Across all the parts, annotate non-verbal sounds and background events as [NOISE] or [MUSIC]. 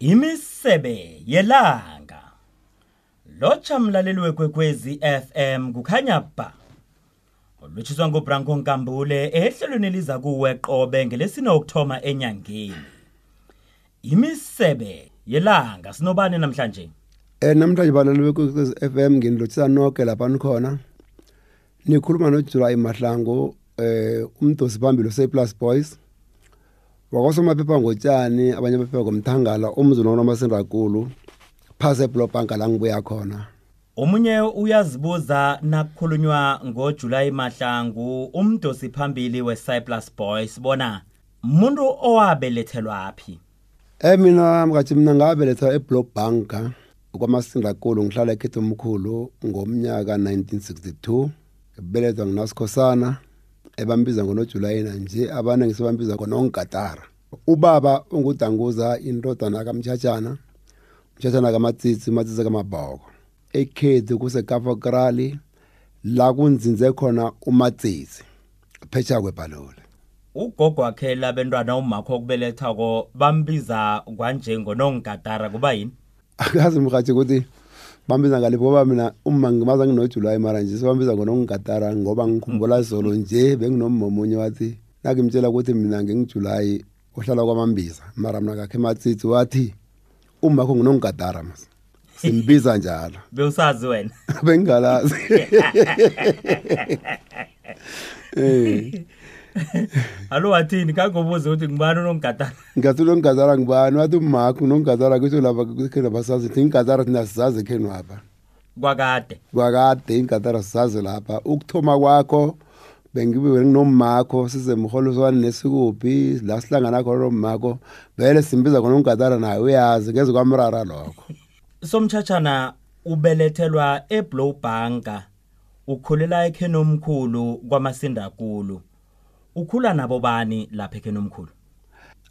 Imisebe yelanga. Locha mlaleli wekwekwezi FM kukhanya ba. Olutshiswa nguBranko Nkambule ehlelweni eliza kuwe qobe ngelesine okthoma enyangeni. Imisebe yelanga sinobane namhlanje. Eh namhlanje balali bekwekwezi FM nginilotshisa nonke lapha nikhona. Nikhuluma noJuly Mahlangu eh umdosi phambili sePlus Boys. Wakosomaphepha ngotshani abanye abaphepha ngomthangala umzulo nomasendakulu phase eBlobank la ngibuya khona. Omunye uyazibuza nakukhulunywa ngoJuly Mahlangu umdosi phambili weCyprus Boys bona umuntu owabelethelwa phi. Eh mina mkathi mina ngabeletha eBlobank kwamasindakulu ngihlala ekhetho omkhulu ngomnyaka 1962 ngibelethwa nguNasikhosana ebambiza ngonojulayina nje abaningi sebambiza ngonongatara ubaba ungudanguza indodana kamtshajana mtshajana kamatsitsi matsitsi kamabhoko. Ekhethu kusekafokrali la kunzinze khona umatsitsi phetsha kwebhalole ugogo wakhe labantwana umakho okubelethako bambiza kwanje ngonongatara kuba yini? Akazi mhathi ukuthi bambiza ngalipho ngoba mina uma ngimaza nginojulayi mara nje sebambiza ngonongatara ngoba ngikhumbula zolo nje benginomunye wathi nakimtshela ukuthi mina ngengijulayi uhlala kwamambiza. Mara mina kakhe matsitsi wathi umakho ngunongatara mas simbiza njalo. [LAUGHS] Bewusazi wena. [LAUGHS] Bengingalazi. [LAUGHS] Eh alo wathini? Kangobuza ukuthi ngibani unongatara ngathi unongatara ngibani wathi umakho unongatara kusho lapha kukhena basazi thi ingatara thina sizazi ekhenu lapha kwakade. Kwakade ingatara sizazi lapha. Ukuthoma kwakho bengibe nginomakho size mholiswane nesikuphi la sihlangana khona nomakho vele simbiza khona ungatara naye uyazi ngeze kwamrara lokho. Somtchatshana ubelethelwa eblowbanka ukhulela ekheni omkhulu kwamasindakulu ukhula nabo bani lapha ekheni omkhulu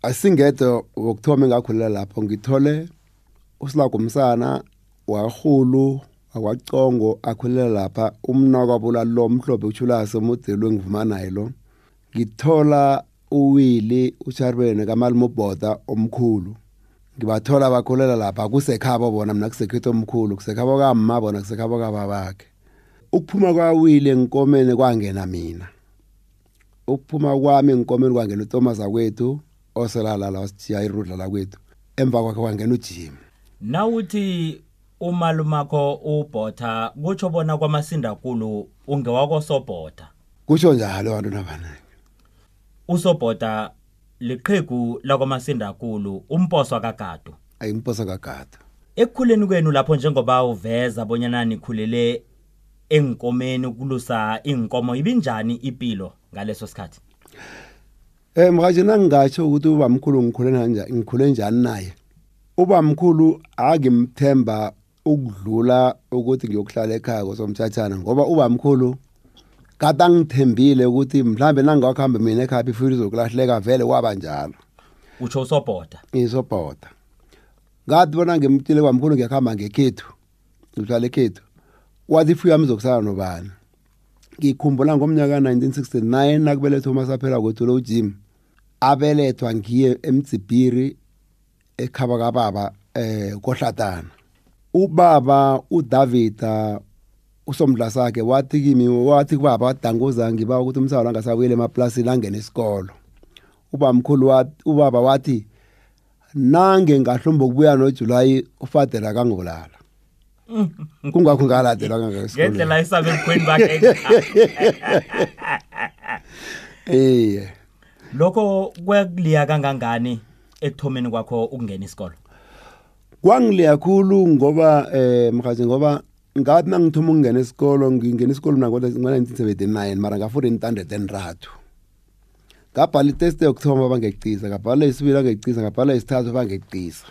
asingedwa wokuthoma engakhulela lapho ngithole usilagumsana warhulu akwacongo akhulela lapha. Umnakwabula lo mhlophe uchulase umudeli engivuma naye lo. Ngithola uwili ucharibene kamalimoboda omkhulu. Ngibathola bakhulela lapha kusekhabo bona mina kusekhetho omkhulu kusekhabo kamma bona kusekhabo kababakhe ukuphuma kwawile enkomeni kwangena mina. Ukuphuma kwami enkomeni kwangena uThomas akwethu oselalala wasithiya irudla lakwethu. Emva kwakhe kwangena ujim. Nawuthi umalumakho ubhotha kutsho bona kwamasindakulu ungewakosobhotha. Kusho njalo abantu nabanake usobhotha liqhegu lakwamasindakulu umposwa kagado ayimposa kagada ekukhuleni kwenu lapho njengoba uveza bonyana nikhulele enkomeni kulusa inkomo ibinjani impilo ngaleso sikhathi? Eh manje nangingatsho ukuthi ubamkhulu ngikhule kanjani ngikhule njani naye? Ubamkhulu akimthemba ukudlula ukuthi ngiyokuhlala ekhaya kosomthathana ngoba ubamkhulu kade angithembile ukuthi mhlambe nangakuhambe mina ekhaya ifuyile izokulahleka vele kwaba njalo. Utsho usobhotha ngisobhoda ngathi bona ngimtshile kwamkhulu ngiyakuhamba ngekhethu ngihlala ekhethu. Wathi ifuyo yami izokusala nobani? Ngikhumbula ngomnyaka ka-1969 nakubelethwa umasaphela kwethu lo ujim abelethwa ngiye emdzibhiri ekhaba kababa eh kohlatana. Ubaba udavida usomdla sakhe wathi kimi wathi kubaba wadanguza ngiba ukuthi umsalo angasabuyele emaplasini angene isikolo ubamkhulu ubaba wathi nange ngahlomba ukubuya noJulayi ufadela kangolala. [LAUGHS] Kungakho ngaladelwa kangaka ngendlela esabe ebukhweni bakhe. [LAUGHS] Eh lokho kwekuliya kangangani ekuthomeni kwakho ukungena isikolo kwangileya khulu ngoba eh mhathi ngoba ngathi nangithoma ukungena isikolo ngingena isikolo mina ngo-1979 mara ngafunda intandete enrathu ngabhala iteste yokuthoma bangecisa ngabhala isibili bangecisa ngabhala isithathu bangecisa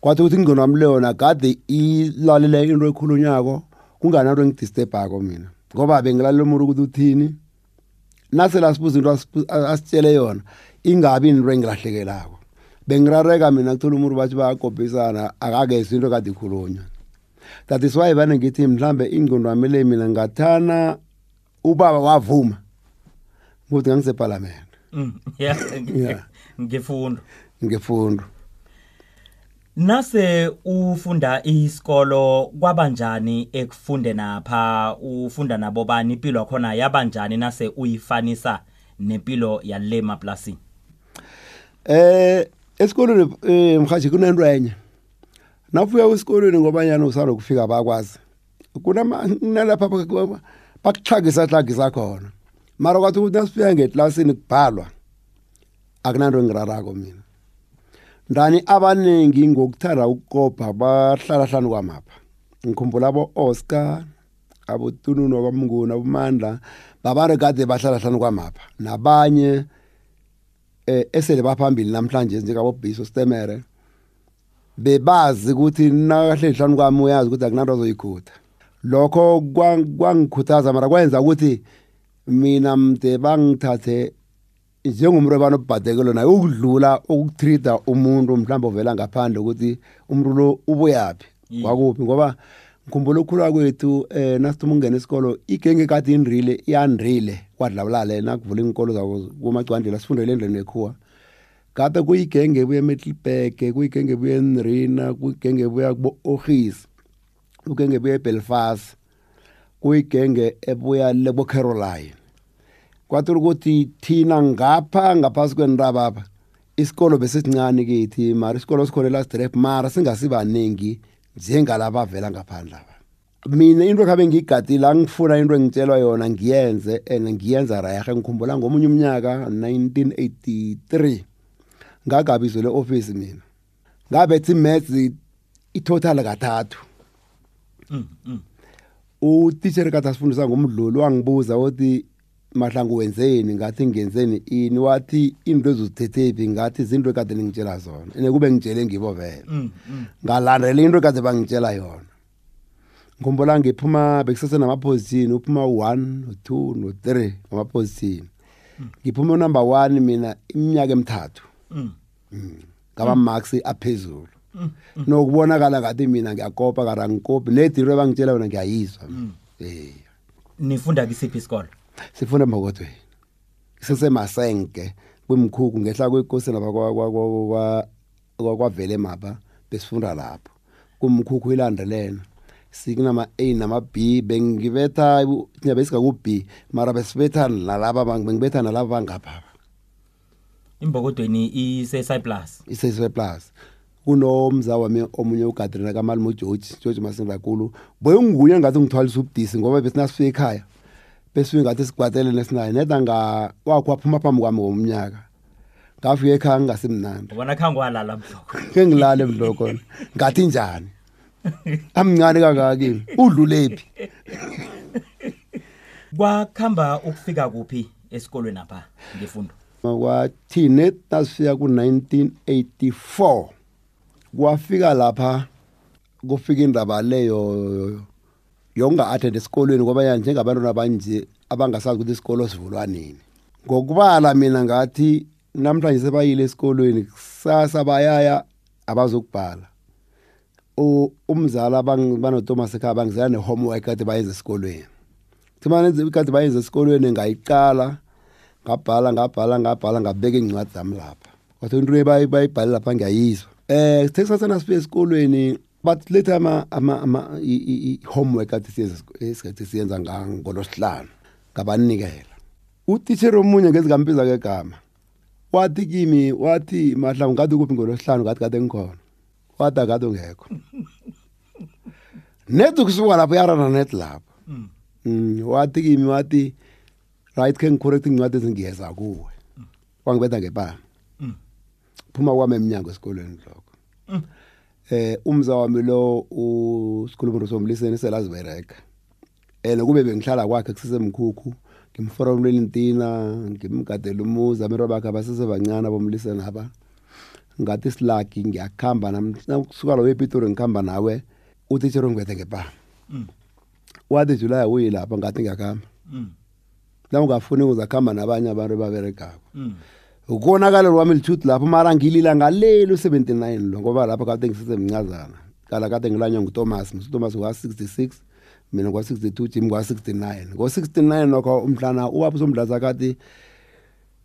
kwathi ukuthi ingqondo wami leyona kade ilalele into ekhulunyako kungananto engidistebhako mina. Ngoba bengilalela umuntu ukuthi uthini nasela sibuza into asitshele yona ingabi into engilahlekelako. Bengirareka mina kuthola umuntu bathi bayakophisana akakezwa into kade ikhulunywa. That is why vane ngithi mhlambe ingqondo wami le mina ngathana ubaba wavuma ukuthi ngangiseparlament Mm, yeah, ngifundo ngefundo nase ufunda isikolo kwabanjani ekufunde napha? Ufunda nabo bani? Impilo yakhona yabanjani nase uyifanisa nempilo yale maplasini? Eh esikolweni eh mhaji kunento enye. Nafuya esikolweni ngoba nyana usalo kufika bakwazi. Kunama nalapha bakuchagisa hlagisa khona. Mara kwathi ukuthi nasifika ngeclassini kubhalwa akunanto ngirarako mina. Ndani abaningi ngokuthanda ukukopha bahlala hlanu kwamapha. Ngikhumbula abo Oscar abo Tununo kwamnguni abomandla babare kade bahlala hlanu kwamapha nabanye eh esele baphambili namhlanje njengabo Biso Stemere bebazi ukuthi nakahle hlanu kwami uyazi ukuthi akunanto azoyikhutha. Lokho kwangikhuthaza mara kwenza ukuthi mina mde bangithathe njengomntu abanobhadekelo naye ukudlula ukutreata umuntu mhlawumbe ovela ngaphandle ukuthi umuntu lo ubuyaphi kwakuphi? Ngoba ngikhumbula ukukhula kwethu eh nasithi ungena isikolo igenge kade inrile iyandrile kwadlawulale nakuvula inkolo zabo kumacwandlela sifundele endleni ekhuwa. Kade kuyigenge ebuya eMiddelburg kuyigenge ebuya eNrina kuyigenge ebuya kubo Orhis kuyigenge ebuya eBelfast kuyigenge ebuya lebo Caroline kwathi ukuthi thina ngapha ngaphasi kwenraba apha isikolo besisincane kithi mara isikolo sikhona elastrep mara singasibaningi njengalaba avela ngaphandle aba mina into khabe ngiyigadile ngifuna into engitshelwa yona ngiyenze and ngiyenza rayahe ngikhumbula ngomunye umnyaka 1983 ngagabizwe le office mina. Ngabethe imaths itotal kathathu. Utitshere kade asifundisa ngomdluli wangibuza ukuthi mahlangu wenzeni? Ngathi ngenzeni ini? Wathi into ezozithethephi ngathi izinto ekade ningitshela zona. Ene kube ngitshele ngibo vele. Ngalandela into ekade bangitshela yona. Ngikhumbula ngiphuma bekusese namaposition uphuma u-one no-two no-three ngamaposition ngiphuma unumber one mina iminyaka emithathu. Ngaba marks aphezulu. Nokubonakala ngathi mina ngiyakopa kara ngikopi nediro ebangitshela yona ngiyayizwa. Eh nifunda kisiphi isikolo sifunda embokodweni sisemasenke kwimkhukhu ngehla kwekosi lapha kwavele mapha besifunda lapho. Kumkhukhu ilandelena sikunama A nama B bengibetha nyabe sikaku B mara besibetha nalaba bengibetha nalaba bangapha. Imbokodweni ise Cyprus isese plus. Kunomza wami omunye uGadrina kaMalimo George George Masindakulu boye nguye ngathi ngithwalisa ubudisi ngoba besinasifika ekhaya bese ngathi sigwatele nesinayo neda nga wakho waphuma phambi kwami ngomnyaka. Ngafika ekhaya ngingasimnandi. Ubona khangwalala mhloko ke ngilale mhloko ngathi njani? Amncane kangaki? Udlulephi kwakhamba ukufika kuphi esikolweni apha ngefundo? Kwathine nasifika ku1984 kwafika lapha kufika indaba leyo yonga attend esikolweni ngoba njengabantwana abanje abangasazi ukuthi isikolo sivulwa nini. Ngokubala mina ngathi namhlanje sebayile esikolweni kusasa bayaya abazokubhala. Umzala banoThomas ekhaya bangizela ne-homework kade bayenza esikolweni. Kade bayenze esikolweni ngayiqala ngabhala ngabhala ngabhala ngabeka iy'ncwadi zami lapha. Kwathi into bayibhale lapha ngiyayizwa. Um sithe sasana sifike esikolweni but letha ama ama ama homework kade siyenza siyenza ngolosihlanu ngabanikela. Utitshere omunye ngezikampiza kegama wathi kimi wathi mahlangu ngathi kuphi ngolosihlanu ngathi kade ngikhona wathi akade ungekho net kusuka lapho yarana net lapho. Mm wathi kimi wathi right ke ngicorrect incwadi ezingiyeza kuwe. Wangibetha ngepama phuma kwami eminyango esikolweni lokho. Eh umza wami lo usikhulumo somliseni selazibereka eh kube bengihlala kwakhe kusesemkhukhu ngimforomlela intina ngimgadela umuzi amero bakhe abasesebancane bomliseni aba. ngathi silagi ngiyakuhamba nakusuka loyo epitori ngihamba nawe utitshere ungibethe ngepama mm. wathi julaya uyi lapha ngathi ngiyakuhamba mm. na nabanye abantu baberegako mm. ukonakalelo lithuthi lapho mara ngilila ngaleli u-79 lo ngoba lapho kade ngisesemncazana kala kade ngilanywa ngutomas utomas ngwa-66 mina ngwa-62 jim ngwa-69 ngo-69 lokho umhlana ubaba usomdlaza kathi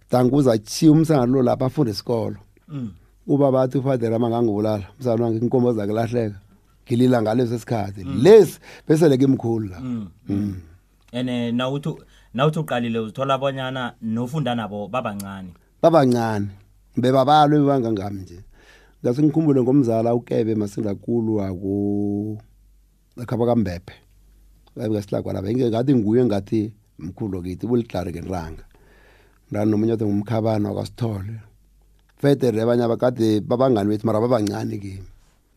tanguza chiya umsana lo lapha afunde isikolo. Mm. Uba bathi ufather amangangibulala msana wange inkomo zakulahleka ngilila ngaleso sikhathi. Lesi bese leke imkhulu la. Mm. ene nawuthi nawuthi uqalile uzithola abonyana nofunda nabo babancane babancane bebabalwe bangangami nje. Ngase ngikhumbule ngomzala ukebe masindakulu aku ekhaba kambephe babe silagwa lapha inge ngathi nguye ngathi mkhulu kithi bulihlari ngeranga ndani nomunye othi ngumkhabana wakasithole fede abanye abakade babangani bethu mara babancane kimi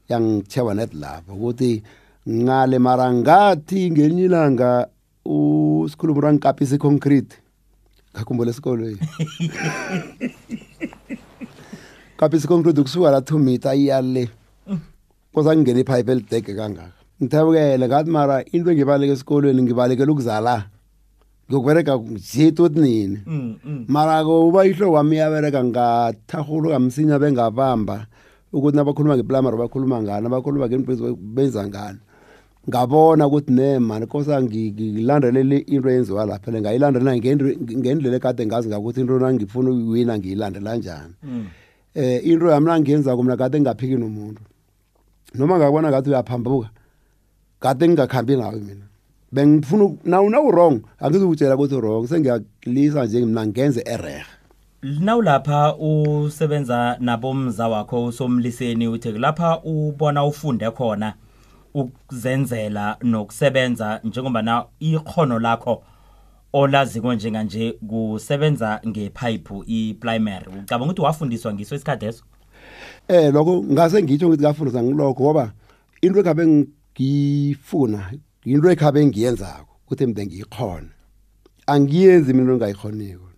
yangicheba net lapho ukuthi ngale mara ngathi ngelinye ilanga usikhulumo rangikapisa iconcrete ngakhumbula esikolweni. [LAUGHS] Kapisa iconcrete kusuka la 2 meter iyale kosa ngingena ipipe elidege kangaka. Ngithabukele ngathi mara into engibaleke esikolweni ngibalekela ukuzala. Ngokubereka njetu nini Mm, mm. mara ko uba ihlo wami yabereka ngathahulu kamsinya bengabamba ukuthi nabakhuluma ngeprimary bakhuluma ngani abakhuluma ngempilo benza ngani. Ngabona ukuthi ne mani kosa ngilandelele into eyenziwa lapha le ngayilandelela ngendle- ngendlela ekade ngazi ngakuthi into nangifuna uyiwina ngiyilandela njani. Mm. eh into yami nangiyenzako mina kade ngingaphiki nomuntu. Noma ngabona ngathi uyaphambuka kade ngingakhambi nawe mina. Bengifuna uku- nawu nawu-wrong angizukutshela ukuthi wrong. Sengiyakulisa nje mina ngenze erehe nawulapha usebenza nabomza wakho usomliseni uthi lapha ubona ufunde khona ukuzenzela nokusebenza njengoba na ikhono lakho olaziko njenganje kusebenza ngepipe i-primary. Ucabanga ukuthi wafundiswa ngiso isikhathi eso eh lokho ngase ngitsho ngithi ngafundisa ngilokho ngoba into ekhabe ngifuna into ekhabe ngiyenzako ukuthi mde ngiyikhona angiyenzi mina into engayikhoniko.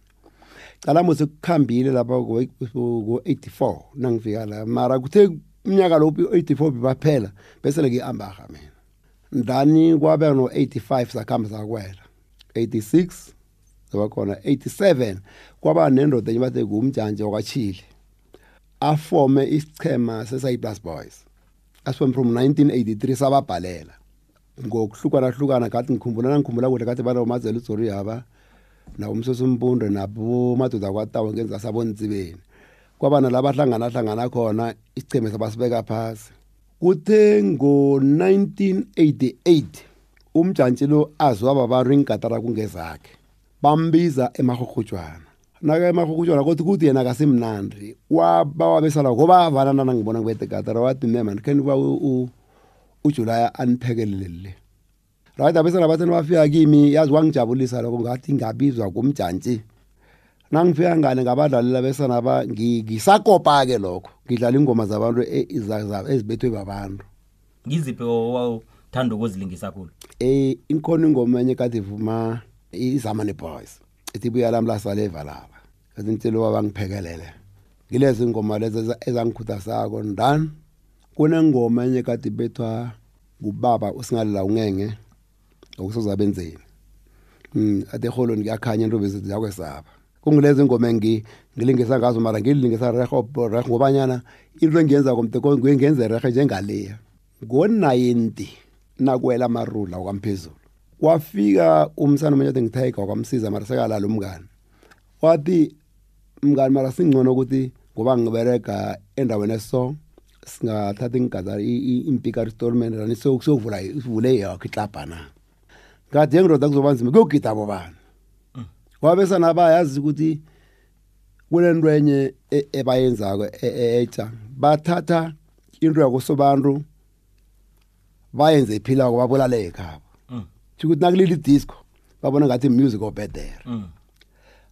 Cala mose kukhambile lapha ku-84 nangifika la mara kuthe umnyaka lo 84 bibaphela bese le ngi-ambaha mina. Ndani kwabe no-85 sakhamba sakwela. 86 zaba khona. 87 kwaba nendoda enye bathe ngumjantshi wakwachile afome isichema seSayplus Boys. Asifome from 1983 sababhalela. ngokuhlukwanahlukana kade ngikhumbulana ngikhumbula kuhle kade banabomazela uzori yaba nabomsosimpundo nabomadoda kwatawa ngenza sabontsibeni kwaba nalaba ahlanganahlangana khona isicheme sabasibeka phasi. Kuthe ngo-1988 umjantshi lo aziwa babantu ingatara kungezakhe bambiza emahurhutshwana naka emahurhutshwana kothi kuthi yena kasimnandi waba wabesala kobavana nana ngibona ngibete gatara wathi meman can uba ujulaya aniphekelele. Le right abesana batheni bafika kimi yazi wangijabulisa lokho ngathi ngabizwa kumjantshi nangifika ngane ngabadlalela besana ba ngi- ngisakopa-ke lokho ngidlala ingoma zabantu e- za- za- ezibethwe babantu. Ngiziphi owawuthanda ukuzilingisa khulu eh inkhona ingoma enye kade ivuma izamane boys ethi buya lami lasaleva laba kathi intelo wabangiphekelele ngilezi ingoma lezi eza- ezangikhuthazako ndani? Kunengoma enye kade ibethwa kubaba usingalela ungenge okusozabenzeni mm ade holoni kuyakhanya into bese ziyakwesaba. Kungilezi ingoma engi ngilingisa ngazo mara ngilingisa reho reho ngobanyana into engiyenza komteko ngenze reho njengaleya. Ngo-90 nakwela amarula okwamphezulu wafika umsana omunye ngithayiga wakwamsiza mara sekalala umngane wathi mngani mara singcono ukuthi ngoba ngiberega endaweni eso singathatha ingaza impika restaurant rani sokuvula ivule yakho iklabhana ngathi yengidoda kuzoba nzima kuyogida abo bani wabesana bayazi ukuthi kunento enye e- ebayenzako e- e- etsha bathatha into yakosobantu bayenze iphilako babulale ekhabo Mm. sho ukuthi nakulili disco babona ngathi music obedere Mm.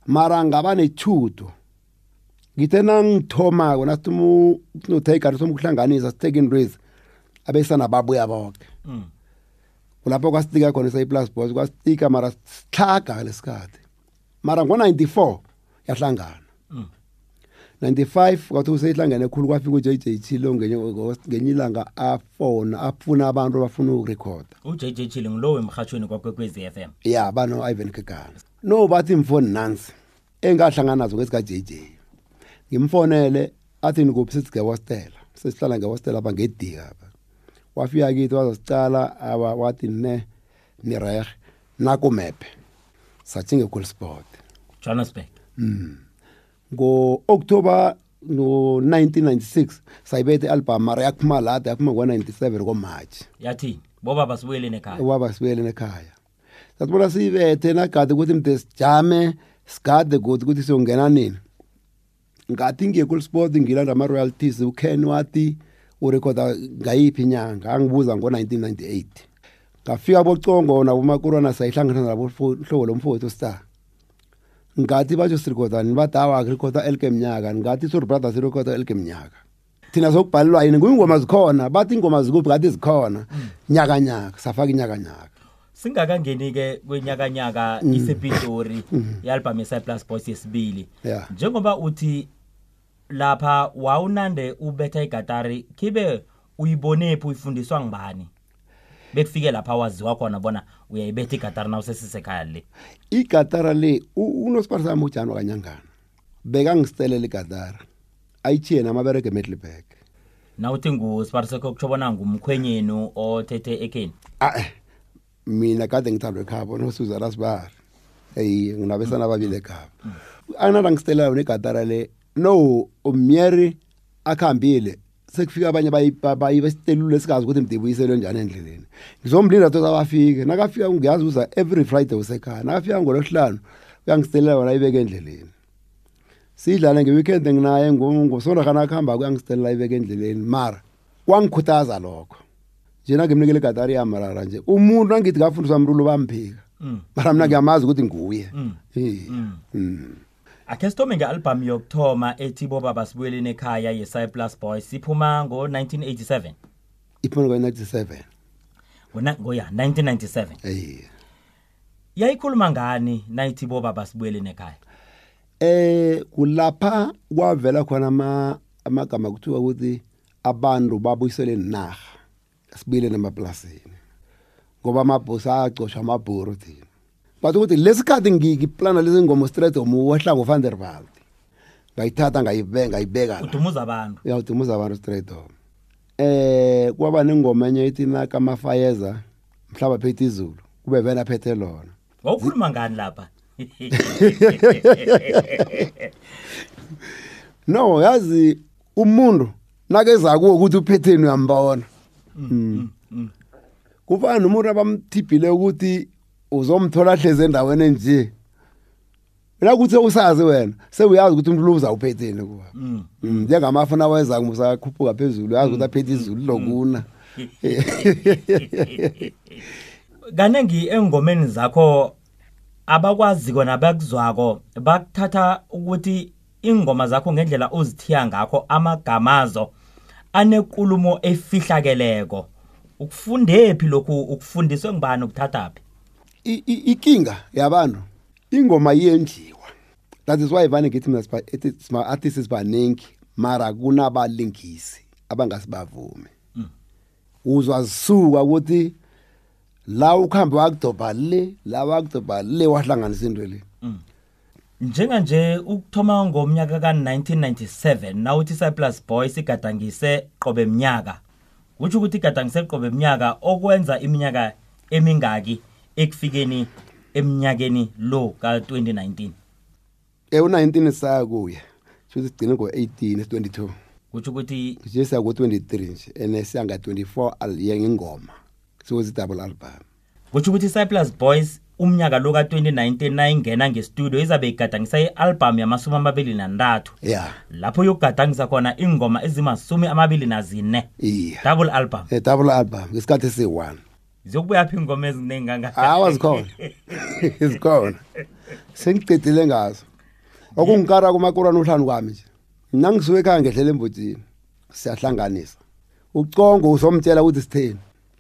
mara ngaba nethudo ngithe nangithomako nasithoma sinothayigar soma ukuhlanganisa sitheke intwezi abesana babuya boke. Mm. kulapho kwasitika khona isayiplus boys kwasitika mara sihlaga lesikhathi mara ngo-94 yahlangana. Mm. 95 kwathi useyihlangene khulu kwafika uJJ Chilo ngenye ilanga afona afuna abantu abafuna ukurekhoda uJJ Chile ngulowo emhathweni kwakwekwezi FM ya bano Ivan Kekana no bathi mfoni nansi engahlangana nazo ngesika JJ ngimfonele athi nikuphi? Sithi ngewostela sesihlala ngewostela apha ngedika apha. Wafika kithi wazosicala awa wathi ne ni reg nakumephe sathinge cool sport. Johannesburg. ngo-October no-1996 sayibethe i-album mara yaphuma lada yaphuma ngo-97 komarch yathi bobaba sibuyeleni ekhaya ubaba sibuyele ekhaya satibona siyibethe nagade ukuthi mde sijame sigade godi ukuthi siyongena nini. Ngathi ngiye sport ngilanda ama-royalties uken wathi urekhoda ngayiphi inyanga? Angibuza ngo-1998 ngafika bocongo nabomakurwana sayihlangana nabo hlobo lomfowethu star. Ngathi batsho sirekhodani bathi awa rekhoda elke mnyaka ngathi sor brothers irekhoda elke mnyaka. Thina zokubhalelwa yini? Kuyingoma zikhona bathi ingoma zikuphi? Ngathi zikhona. Nyaka nyaka safaka inyaka nyaka singakangeni-ke kwenyakanyaka isepitori i-album ye-cyplus boys yesibili. Yeah. njengoba uthi lapha wawunande ubetha igatari khibe uyibonephi uyifundiswa ngibani bekufike lapha waziwa khona bona uyayibetha igatari na usesisekhaya le. Igatara le unosipari sami ujani wakanyangana. Bekangisitelela igatara ayitshiye namaberege emetlibek nawuthi ngusiparisekho kutsho bona ngumkhwenyenu othethe ekheni ae mina kade ngithandwa ekhabo nosuzana sibari. Eyi nginabesana ababili ekhabo. Anginanda ngisitelela yona igatara le no umyeri akuhambile sekufika abanye bayibesitelule singazi ukuthi mdibuyiselwe njani endleleni. Ngizomlinda tot abafike nakafika ngiyazi uza every friday usekhaya. Nakafika ngolosihlanu uyangisitelela wona ayibeke endleleni. Sidlale ngeweekend nginaye ngosondarhana akuhamba kuyangisitelela ayibeke endleleni. Mara kwangikhuthaza lokho. Njena ngimnikele igatari yamarara nje. Umuntu nangithi ngafundiswa mrulo bamphika. Mm. mara mina ngiyamazi ukuthi nguye Mm. Eh. Mm. Mm. akhe sithome nge-albhamu yokuthoma ethi bobaba sibuyeleni ekhaya ye-cyplus boys siphuma ngo-1987 iphona kwa-97 Ngona- ngoya 1997 eyi yayikhuluma ngani nayithi bobaba sibuyeleni ekhaya eh kulapha kwavela khona ama amagama kuthiwa ukuthi abantu babuyisele narha sibile nemaplasini ngoba amabhosi acoshwa amabhuru thina bathi ukuthi lesikhathi ngiplana lezi ngoma straight omuwehlango van der Walt. Ngayithatha ngayibeka ngayibeka la. Udumuza abantu. Uyawudumuza abantu straight home eh kwaba nengoma enye ethi naka mafayeza mhlaba phethe izulu. Kube vena phethe lona. Wawukhuluma ngani lapha? No yazi umuntu nakeza kuwo ukuthi uphetheni uyambona. Mm. kufana nomuntu abamthibhile ukuthi uzomthola hleze endaweni enje? Mina kuthi usazi wena sewuyazi ukuthi umuntu lo uzawuphetheni kuba. Mm. Mm, njengamafuna weza musakhuphuka phezulu yazi ukuthi aphethe izulu lokuna. [LAUGHS] Kaningi engomeni zakho abakwaziko nabakuzwako bakuthatha ukuthi ingoma zakho ngendlela uzithiya ngakho amagamazo anenkulumo efihlakeleko. Ukufundephi lokhu? Ukufundiswe ngibani ukuthathaphi I- i- ikinga yabantu ingoma iyendliwa that is why vane ngithi mina siba- ethi sima-artists sibaningi mara kunabalingisi abangasibavumi uzwa zisuka ukuthi la ukuhambe wakudobha le la wakudobha le wahlanganisa into le. Njenganje ukuthoma ngomnyaka ka-1997 nawuthi cyplus boys igadangise qobe mnyaka. Kutsho ukuthi igadangise qobe mnyaka okwenza iminyaka emingaki. Ekufikeni eminyakeni lo ka-2019 ewu-19 saya kuye shuthi sigcine ngo-18 esi-22 kutsho ukuthi nje siya ku-23 nje and siya nga-24 al- ye ngingoma sikuzi-double album. Kutsho ukuthi cyplus boys umnyaka lo ka-2019 nayingena ngestudio izabe igadangisa i-albhamu yamasumi amabili nantathu ya. Lapho yokugadangisa khona ingoma ezimasumi amabili nazine iya. Double album. Eh, double album ngesikhathi esiyi-one ziyokubuya phi ingoma eziningi kangaka hawa [LAUGHS] zikhona. Zikhona sengicedile ngazo. Okungikara kumakurwana uhlanu kwami nje mina ngisuke ekhaya ngehlela embotini siyahlanganisa. Ucongo uzomtshela ukuthi sitheni?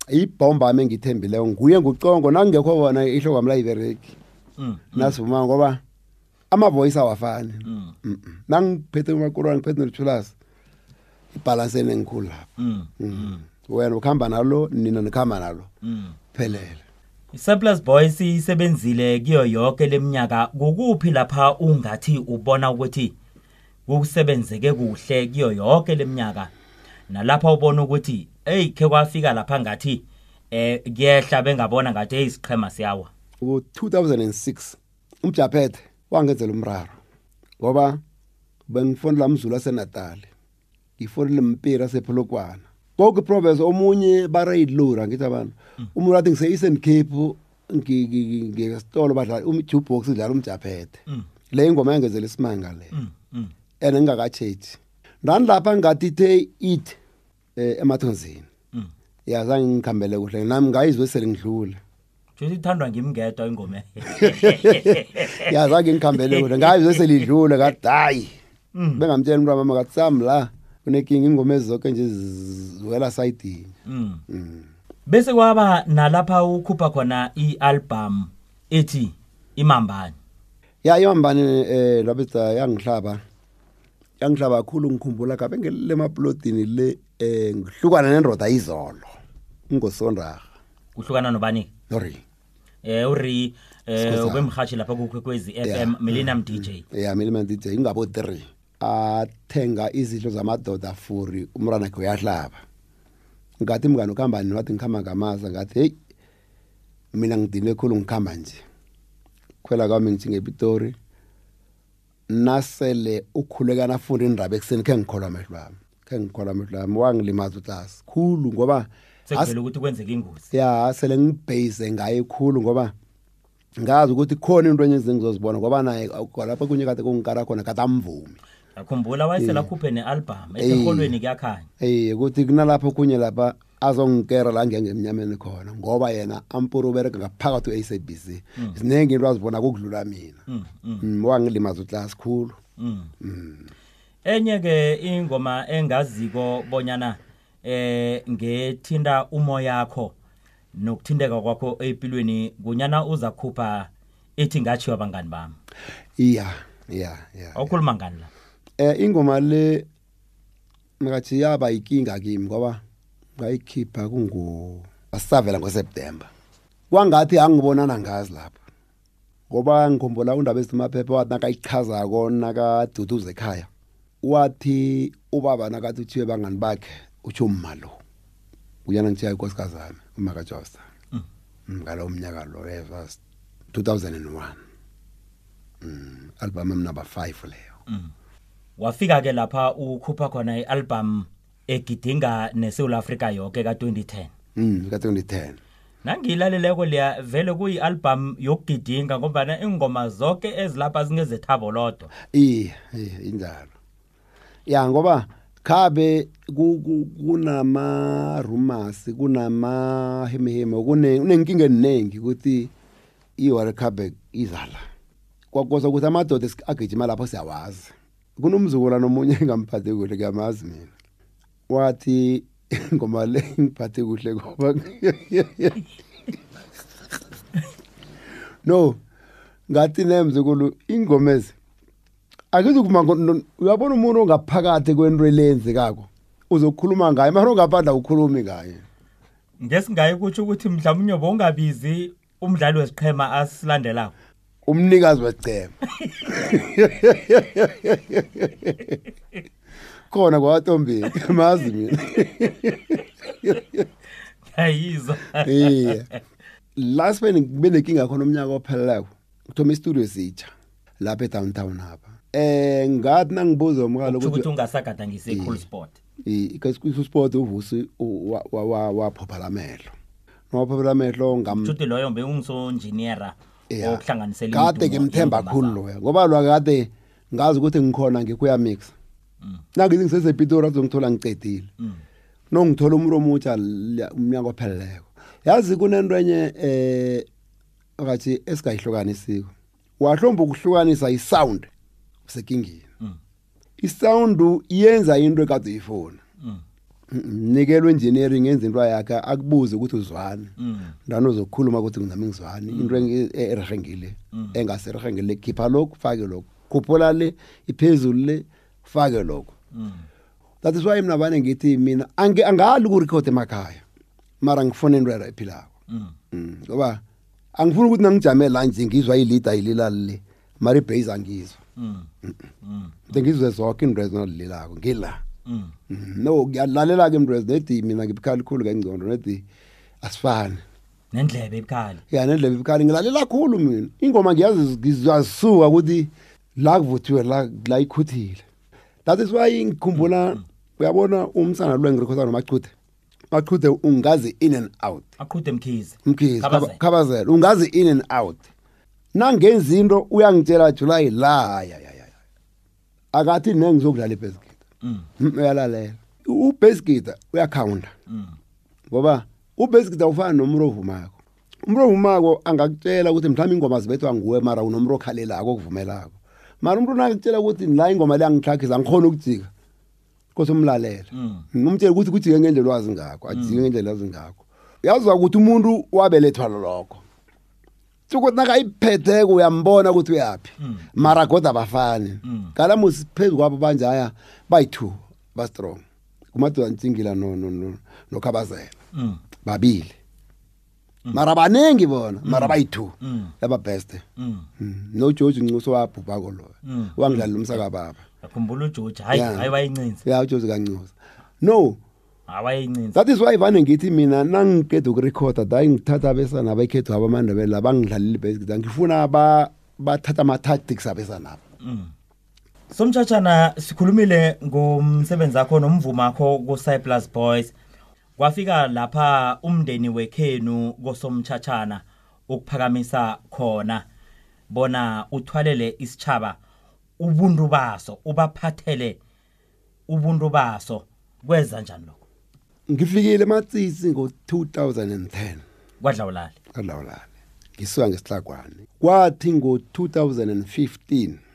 Ibhomba ami engithembileyo nguye ngucongo. Nangingekho bona ihloko wami layibereki Mm, nasivuma ngoba amavoyisi awafani. Mm, Mm, mm. nangiphethe umakurwana ngiphethe nolithulazi ibhalanseni engikhulu lapho. Mm, mm, wena ukuhamba nalo nina nikhamba nalo. Mm. phelele. I-surplus boys isebenzile kiyo yonke leminyaka kukuphi lapha ungathi ubona ukuthi kusebenzeke kuhle kiyo yonke leminyaka nalapha ubona ukuthi eyi khe kwafika lapha ngathi eh kuyehla bengabona ngathi hey isiqhema siyawa. Ngo-2006 umjaphethe wangenzela umraro ngoba bengifonela mzulu aseNatal ngifonele mpira sepolokwana konke province omunye barayidlura ngithi abantu. Umuntu athi ngise Eastern Cape ngiyesitolo badlala um jukebox idlala umjaphethe le ingoma yangezela isimanga le. Mm, mm. ene ngingakachethi ndani lapha ngathi ithe it eh emathonzini Mm. yazange ngikhambele kuhle. Nami ngayizwe sele ngidlule. Futhi ithandwa ngimngedwa ingoma. [LAUGHS] yazange ngikhambele kuhle. Ngayizwe selidlule kathi hayi bengamtshela wami kathi sami la. Kunekinga ingoma ezizonke nje ziwela sayidini Mm. Bese kwaba nalapha ukhupha khona i-album ethi Imambane. ya imambane eh labetha yangihlaba. Yangihlaba kakhulu ngikhumbula kabe ngelele maplotini le eh ngihlukana nendoda izolo ngosondaga Kuhlukana nobani? nori. Eh uri eh ubemhashi lapha kukhwekwezi FM m Millennium DJ. ya mina DJ ingabo 3 athenga izidlo zamadoda furi umrana khe uyahlaba. Ngathi mngani ukhambani wathi ngikhamba ngamaza. Ngathi hey mina ngidine khulu ngikhamba nje. Khwela kwami ngijinge epitori. Nasele ukhulekana funda indaba ekuseni khe ngikholwa amehlo ami. Khe ngikholwa amehlo ami. Wangilimaza utlasi khulu ngoba ukuthi kwenzeka ingozi. ya sele ngibhase ngaye khulu ngoba ngazi ukuthi khona into enye ezingizozibona ngoba naye lapha kunye kade kungikara khona kade amvumi Yakhumbula wayesela khuphe nealbum eseholweni kuyakhanya. eh ukuthi kunalapho kunye lapha azongikera la ngemnyameni khona ngoba yena ampuru ubereka ngaphakathi kwe-SABC ziningi into azibona kokudlula mina Mm. mm, Mm, wangilimaza utlasi khulu Mm. Enye ke ingoma engaziko bonyana eh ngethinda umoya wakho nokuthindeka kwakho empilweni kunyana uzakhupha ethi ngachiwa bangani bami. iya iya iya Awukhuluma ngani la? Eh ingoma le ngathi yaba ikinga kimi ngoba ngayikhipha kungu asavela ngoSeptember. Kwangathi angibonana ngazi lapha ngoba ngikhumbula undaba ezimaphepha wathi nakayichazako nakaduduza ekhaya. Wathi ubaba nakathi uthiwe bangani bakhe utsho umalo uyana ngithiya inkosikazi yami umaka Josta ngalo umnyaka lo evas 2001 mm album number 5 leyo. Wafika ke lapha ukhupha khona i-album egidinga neSouth Africa yonke ka2010. mm ka 2010 Nangilaleleko leya vele kuyialbum yokugidinga ngombana ingoma zonke ezilapha zingezethabo lodwa. iye injalo ya ngoba khabe ku- ku- kunama rumors kunama hemeheme kune eningi ukuthi i-World Cup izala kwakosa ukuthi amadoda agijima lapho siyawazi kunomzukulwana omunye engamphathe kuhle kuyamazi mina. Wathi ngoma le ngiphathe kuhle ngoba no ngathi nemzukulu ingomezi akizukuma uyabona umuntu ongaphakathi kwento elenzekako uzokhuluma ngaye mara ongaphandla ukhulumi ngaye. Ngesingaye kutsho ukuthi mhlawumnye bongabizi umdlali wesiqhema asilandelako. Umnikazi wecema khona kwaTombeni mazi mina Ayizwa. iya last when benenkinga khona umnyaka opheleleko kuthoma istudio sitsha lapha edowntown hapa eh ngathi nangibuza umkalo ukuthi ukuthi ungasagadangise cool sport. ikasikwisa sport uvusi wa- wa- wa- waphophela amehlo nowaphophela amehlo ngam Futhi loyo mbe ungisonjiniyera Yeah. Okuhlanganisela kade ngimthemba zakho. loya ngoba lo kade ngazi ukuthi ngikhona ngikuya mix nangithi ngisesepitori azongithola ngicedile Mm. nongithola umuntu omutsha umnyaka opheleleko yazi kunento enye eh akathi esingayihlukanisiko wahlomba ukuhlukanisa isound usekingini Mm. isound yenza into ekade uyifuna Mm. Nikelwe engineering yenza into yakhe akubuze ukuthi uzwani. Mm. ndani uzokhuluma ukuthi nginami ngizwani? Into engi- e- erhengile engaserhengile. Khipha lokhu fake lokhu. Khuphula le iphezulu le fake lokhu. Mm. that is why mina vane ngithi mina angali ukurekhode emakhaya mara ngifuna into ephilako. Mm. Mm, ngoba angifuni ukuthi nangijame la nje ngizwa ilida ililali le mara ibhase angizwa. Mm. Mm. ngizwe zonke into ezinolilelako ngila Mm. Mm, no ngiyalalela-ke into ezinedi mina ngibukhali khulu kengcondo nedi asifani. Nendlebe ebukhali. ya nendlebe ibukhali ngilalela khulu mina. Ingoma ngiyazi ngizasuka ukuthi la kuvuthiwe la la ikhuthile. That is why ngikhumbula uyabona umsana lo engirikhosa nomachuthe machuthe ungazi in and out. Aqhude mkhize. Mkhizi Khabazela. ungazi in and out. Nangenza into uyangitshela july la ya ya ya akathi nengizokudlala Mm. Mm, [LAUGHS] uyalalela. Ubhasketball uyakhawunta Mm. ngoba ubhasketball ufana nomrovu mako umrovu mako angakutshela ukuthi mhlawumbe ingoma zibethwa nguwe mara unomro okhalelako okuvumelako. Mara umuntu nakutshela ukuthi la ingoma le yangihlagisa angikhona ukujika kose umlalela Mm. ngimtshela ukuthi kujike ngendlela wazi ngakho ajike ngendlela wazi ngakho. Uyazwa ukuthi umuntu wabelethwa lokho. Ukuthi nakayiphetheko uyambona ukuthi uyaphi. Mara kodwa abafani. Kalamusi phezu kwabo banjaya bayi-two ba-strong kumadoda ntsingila no- no- no- nokhabazela Mm. babili. Mara baningi bona mara bayi-two Mm. lababeste Mm. nogeorge ncuso wabhubhako loyo. Mm. wangidlalela umsakababa akhumbula ujoji hayi Yeah. hayi wayincinza ya ugeorge kancuso no. Awayincinza that is why vane ngithi mina nangiqeda ukurekhoda dayi ngithatha abesana abakhethu abo amandebele la bangidlalile ibhasketball ngifuna ba- bathatha ama-tactics abesana abo somthatshana sikhulumile ngomsebenzi wakho nomvumo wakho ku-cyplus boys. Kwafika lapha umndeni wekhenu kosomthatshana ukuphakamisa khona. Bona uthwalele isitshaba ubuntu baso ubaphathele ubuntu baso. Kweza njani lokho? Ngifikile ematsitsi ngo-2010 kwadlawulali kadlawulale ngisuka ngesihlagwane kwathi ngo-2015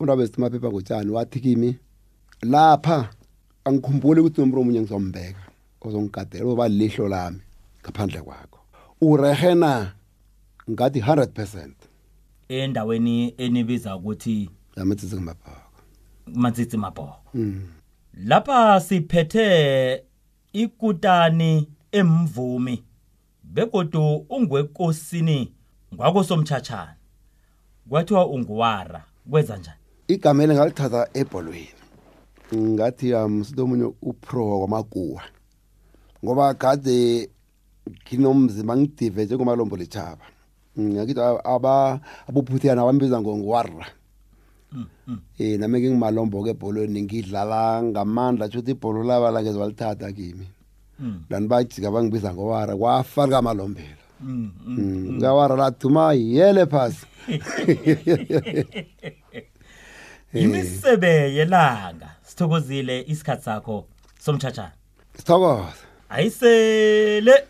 undaba ezithimaphepha ngotshani wathi kimi lapha angikhumbuli ukuthi nomntu omunye ngizombeka ozongigadela oba lihlo lami ngaphandle kwakho. Urehe na? Ngathi 100 percent. Endaweni enibiza ukuthi yamatsitsi ngamaphako matsitsi mabhoko. Mm. lapha siphethe ikutani emvumi begodu ungwekosini ngwakosomthatshana kwathiwa unguwara kwenza njani? Igama eli ngalithatha ebholweni ngathi um sitomunye upro kwamakuwa ngoba kade nginomzimba ngidive njengomalombo lechaba ngakithi abophuthiyana bambiza ngowarra eh nami ke ngimalombo ke ebholweni ngidlala ngamandla tshuthi ibholo laba la ngezwe walithatha kimi. Mm, lani bajika bangibiza ngowara kwafana kamalombela mm, mm. ngawara lathuma yele phasi. [LAUGHS] [LAUGHS] imisebe yelanga sithokozile isikhathi sakho somthatshana sithokoza ayisele.